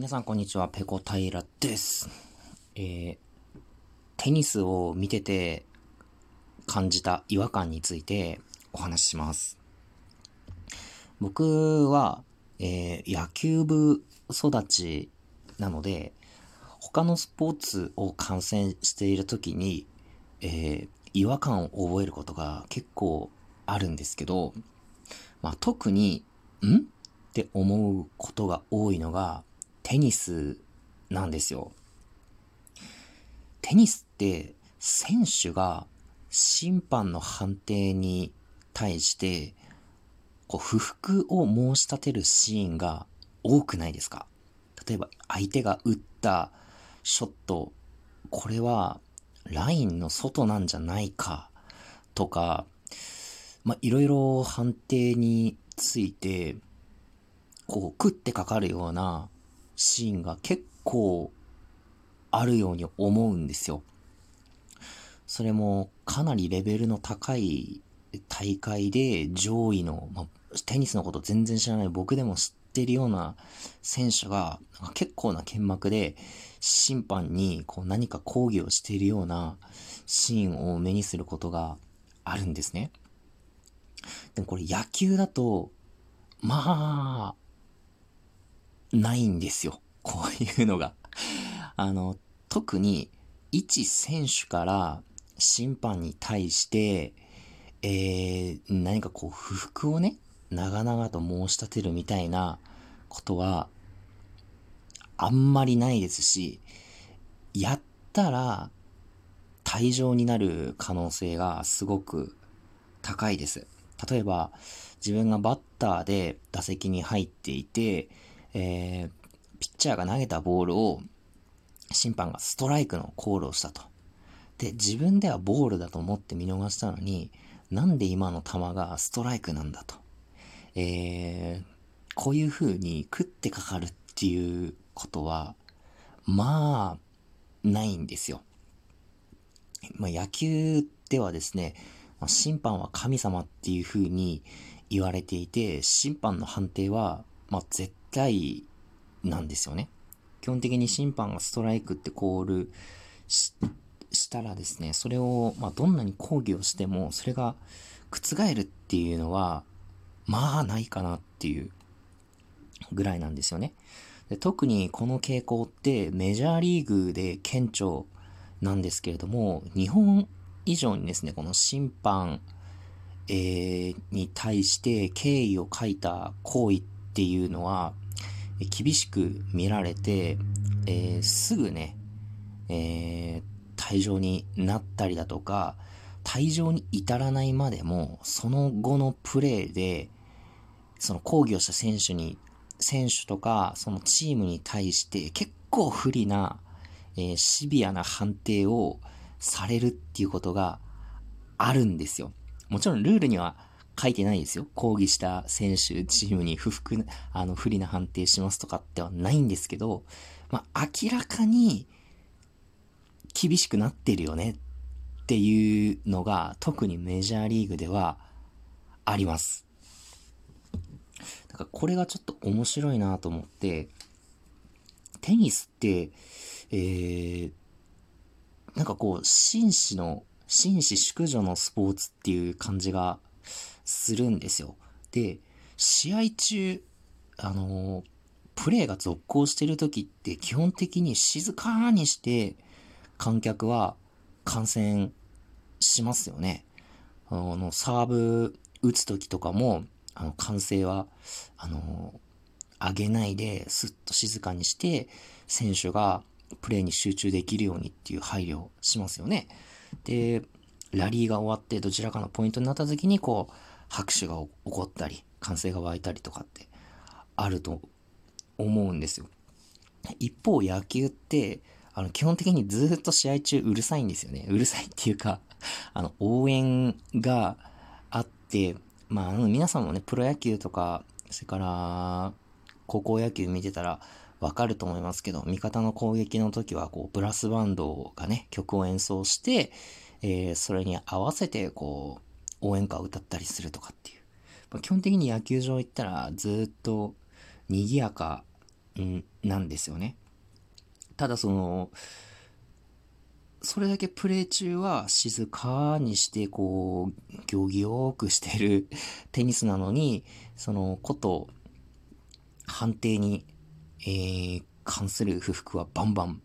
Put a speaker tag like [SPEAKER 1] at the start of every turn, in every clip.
[SPEAKER 1] 皆さんこんにちは、ペコ平です。えー、テニスを見てて感じた違和感についてお話しします。僕は、えー、野球部育ちなので、他のスポーツを観戦している時に、えー、違和感を覚えることが結構あるんですけど、まあ、特に、ん？って思うことが多いのが、テニスなんですよ。テニスって選手が審判の判定に対してこう不服を申し立てるシーンが多くないですか？例えば相手が打ったショット、これはラインの外なんじゃないか？とか、まあ、いろいろ判定について、こう、食ってかかるようなシーンが結構あるように思うんですよ。それもかなりレベルの高い大会で上位の、まあ、テニスのこと全然知らない僕でも知ってるような選手が結構な剣幕で審判にこう何か抗議をしているようなシーンを目にすることがあるんですね。でもこれ野球だと、まあ、ないんですよ。こういうのが。あの、特に、一選手から審判に対して、えー、何かこう、不服をね、長々と申し立てるみたいなことは、あんまりないですし、やったら、退場になる可能性がすごく高いです。例えば、自分がバッターで打席に入っていて、えー、ピッチャーが投げたボールを審判がストライクのコールをしたと。で、自分ではボールだと思って見逃したのに、なんで今の球がストライクなんだと。えー、こういう風に食ってかかるっていうことは、まあ、ないんですよ。まあ、野球ではですね、審判は神様っていう風に言われていて、審判の判定は、まあ、絶対なんですよね。基本的に審判がストライクってコールしたらですね、それを、まあ、どんなに抗議をしても、それが覆るっていうのは、まあ、ないかなっていうぐらいなんですよね。で特にこの傾向ってメジャーリーグで顕著なんですけれども、日本以上にですね、この審判、えー、に対して敬意を書いた行為っていうのは、厳しく見られて、えー、すぐね、えー、退場になったりだとか、退場に至らないまでも、その後のプレーで、その抗議をした選手に、選手とか、そのチームに対して結構不利な、えー、シビアな判定をされるっていうことがあるんですよ。もちろんルールには書いてないですよ。抗議した選手、チームに不服、あの、不利な判定しますとかってはないんですけど、まあ、明らかに厳しくなってるよねっていうのが、特にメジャーリーグではあります。だからこれがちょっと面白いなと思って、テニスって、えー、なんかこう、紳士の、紳士淑女のスポーツっていう感じがするんですよ。で、試合中、あのー、プレーが続行してる時って基本的に静かにして観客は観戦しますよね。あの、サーブ打つ時とかも、あの、歓声は、あのー、上げないで、スッと静かにして、選手がプレーに集中できるようにっていう配慮をしますよね。で、ラリーが終わってどちらかのポイントになった時に、こう、拍手が起こったり、歓声が湧いたりとかってあると思うんですよ。一方、野球って、あの、基本的にずっと試合中うるさいんですよね。うるさいっていうか、あの、応援があって、まあ、あの、皆さんもね、プロ野球とか、それから、高校野球見てたらわかると思いますけど、味方の攻撃の時は、こう、ブラスバンドがね、曲を演奏して、えー、それに合わせて、こう、応援歌を歌ったりするとかっていう。まあ、基本的に野球場行ったらずっと賑やかなんですよね。ただその、それだけプレイ中は静かにしてこう、行儀よくしてる テニスなのに、そのこと判定に、えー、関する不服はバンバン、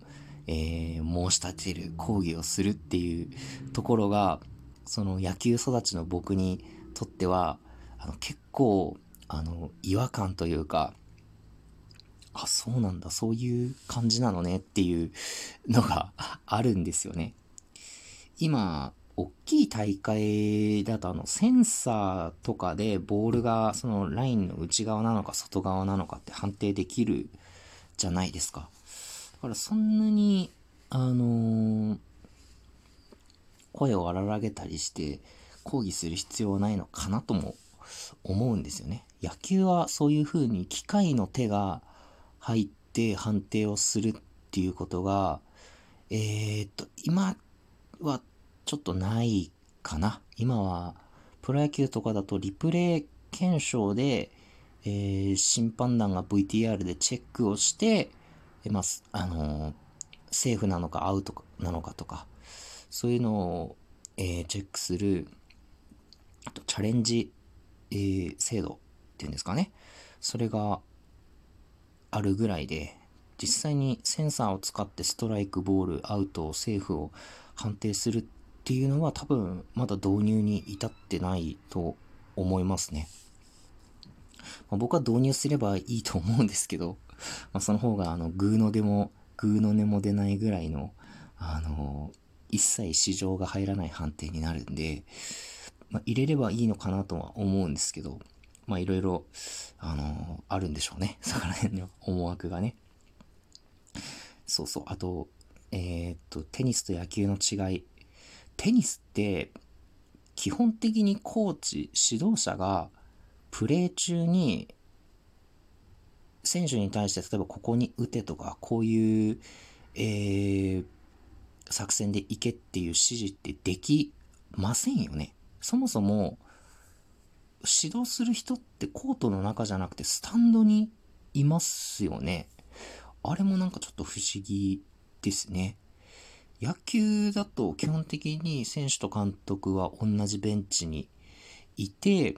[SPEAKER 1] えー、申し立てる、抗議をするっていうところが、その野球育ちの僕にとっては、あの結構、あの、違和感というか、あ、そうなんだ、そういう感じなのねっていうのが あるんですよね。今、大きい大会だとあのセンサーとかでボールがそのラインの内側なのか外側なのかって判定できるじゃないですか。だからそんなに、あのー、声を荒らげたりして抗議する必要はないのかなとも思うんですよね。野球はそういう風に機械の手が入って判定をするっていうことが、えー、っと、今はちょっとないかな。今は、プロ野球とかだとリプレイ検証で、えー、審判団が VTR でチェックをして、えまあ、あのー、セーフなのかアウトなのかとか、そういうのを、えー、チェックする、あとチャレンジ、えー、制度っていうんですかね。それがあるぐらいで、実際にセンサーを使ってストライク、ボール、アウト、セーフを判定するっていうのは多分まだ導入に至ってないと思いますね。まあ、僕は導入すればいいと思うんですけど、まあ、その方があの、グーの出も、グーの音も出ないぐらいの、あの一切市場が入らない判定になるんで、まあ、入れればいいのかなとは思うんですけど、まあいろいろ、あのー、あるんでしょうね。そこら辺の思惑がね。そうそう。あと、えー、っと、テニスと野球の違い。テニスって、基本的にコーチ、指導者が、プレー中に、選手に対して、例えばここに打てとか、こういう、えー、作戦で行けっていう指示ってできませんよね。そもそも、指導する人ってコートの中じゃなくてスタンドにいますよね。あれもなんかちょっと不思議ですね。野球だと基本的に選手と監督は同じベンチにいて、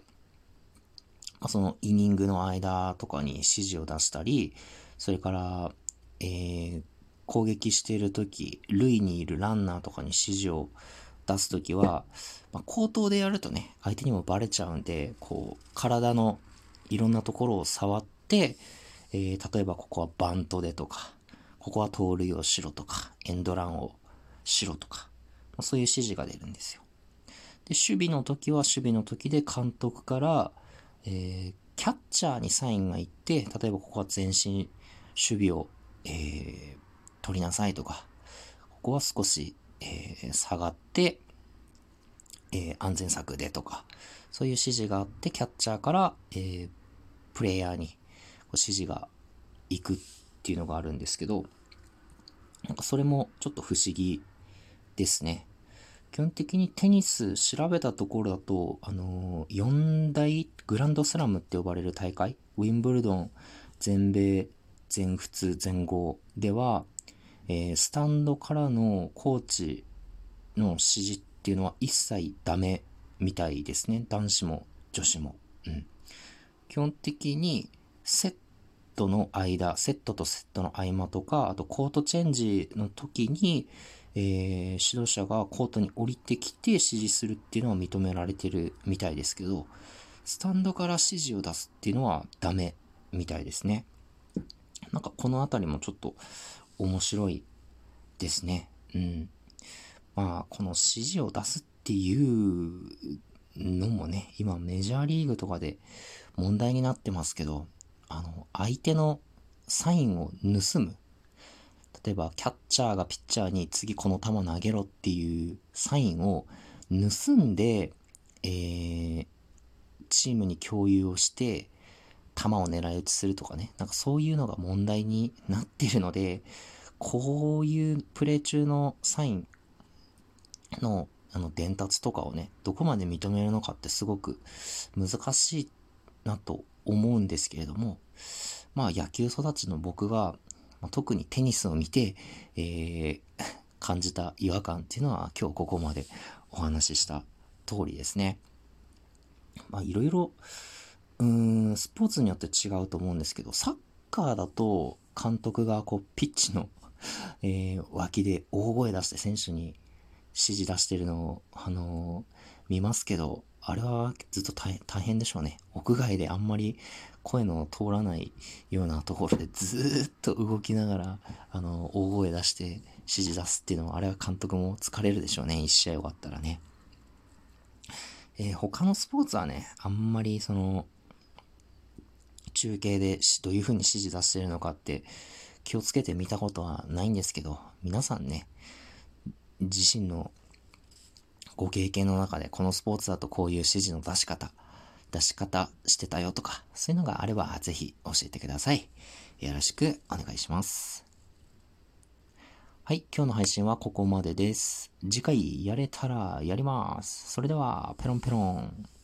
[SPEAKER 1] まそのイニングの間とかに指示を出したり、それから、えー、攻撃している時、塁にいるランナーとかに指示を出すときは、まあ、口頭でやるとね、相手にもバレちゃうんで、こう、体のいろんなところを触って、えー、例えばここはバントでとか、ここは盗塁をしろとか、エンドランをしろとか、まあ、そういう指示が出るんですよ。で、守備の時は守備の時で監督から、えー、キャッチャーにサインがいって、例えばここは前進守備を、えー、取りなさいとか、ここは少しえー、下がって、えー、安全策でとか、そういう指示があって、キャッチャーから、えー、プレイヤーに指示が行くっていうのがあるんですけど、なんかそれもちょっと不思議ですね。基本的にテニス調べたところだと、あのー、4大グランドスラムって呼ばれる大会、ウィンブルドン、全米、全仏、全豪では、えー、スタンドからのコーチの指示っていうのは一切ダメみたいですね。男子も女子も。うん。基本的にセットの間、セットとセットの合間とか、あとコートチェンジの時に、えー、指導者がコートに降りてきて指示するっていうのは認められてるみたいですけど、スタンドから指示を出すっていうのはダメみたいですね。なんかこのあたりもちょっと面白いですね。うん。まあ、この指示を出すっていうのもね、今メジャーリーグとかで問題になってますけど、あの、相手のサインを盗む。例えば、キャッチャーがピッチャーに次この球投げろっていうサインを盗んで、えー、チームに共有をして、球を狙い撃ちするとかね、なんかそういうのが問題になってるので、こういうプレイ中のサインのあの伝達とかをね、どこまで認めるのかってすごく難しいなと思うんですけれども、まあ野球育ちの僕が、まあ、特にテニスを見て、えー、感じた違和感っていうのは今日ここまでお話しした通りですね。まあいろいろ、うーん、スポーツによって違うと思うんですけど、サッカーだと監督がこうピッチの えー、脇で大声出して選手に指示出してるのを、あのー、見ますけど、あれはずっと大変でしょうね。屋外であんまり声の通らないようなところでずっと動きながら、あの、大声出して指示出すっていうのは、あれは監督も疲れるでしょうね。一試合終わったらね。えー、他のスポーツはね、あんまりその、中継でどういう風に指示出してるのかって気をつけてみたことはないんですけど、皆さんね、自身のご経験の中でこのスポーツだとこういう指示の出し方、出し方してたよとか、そういうのがあればぜひ教えてください。よろしくお願いします。はい、今日の配信はここまでです。次回やれたらやります。それでは、ペロンペロン。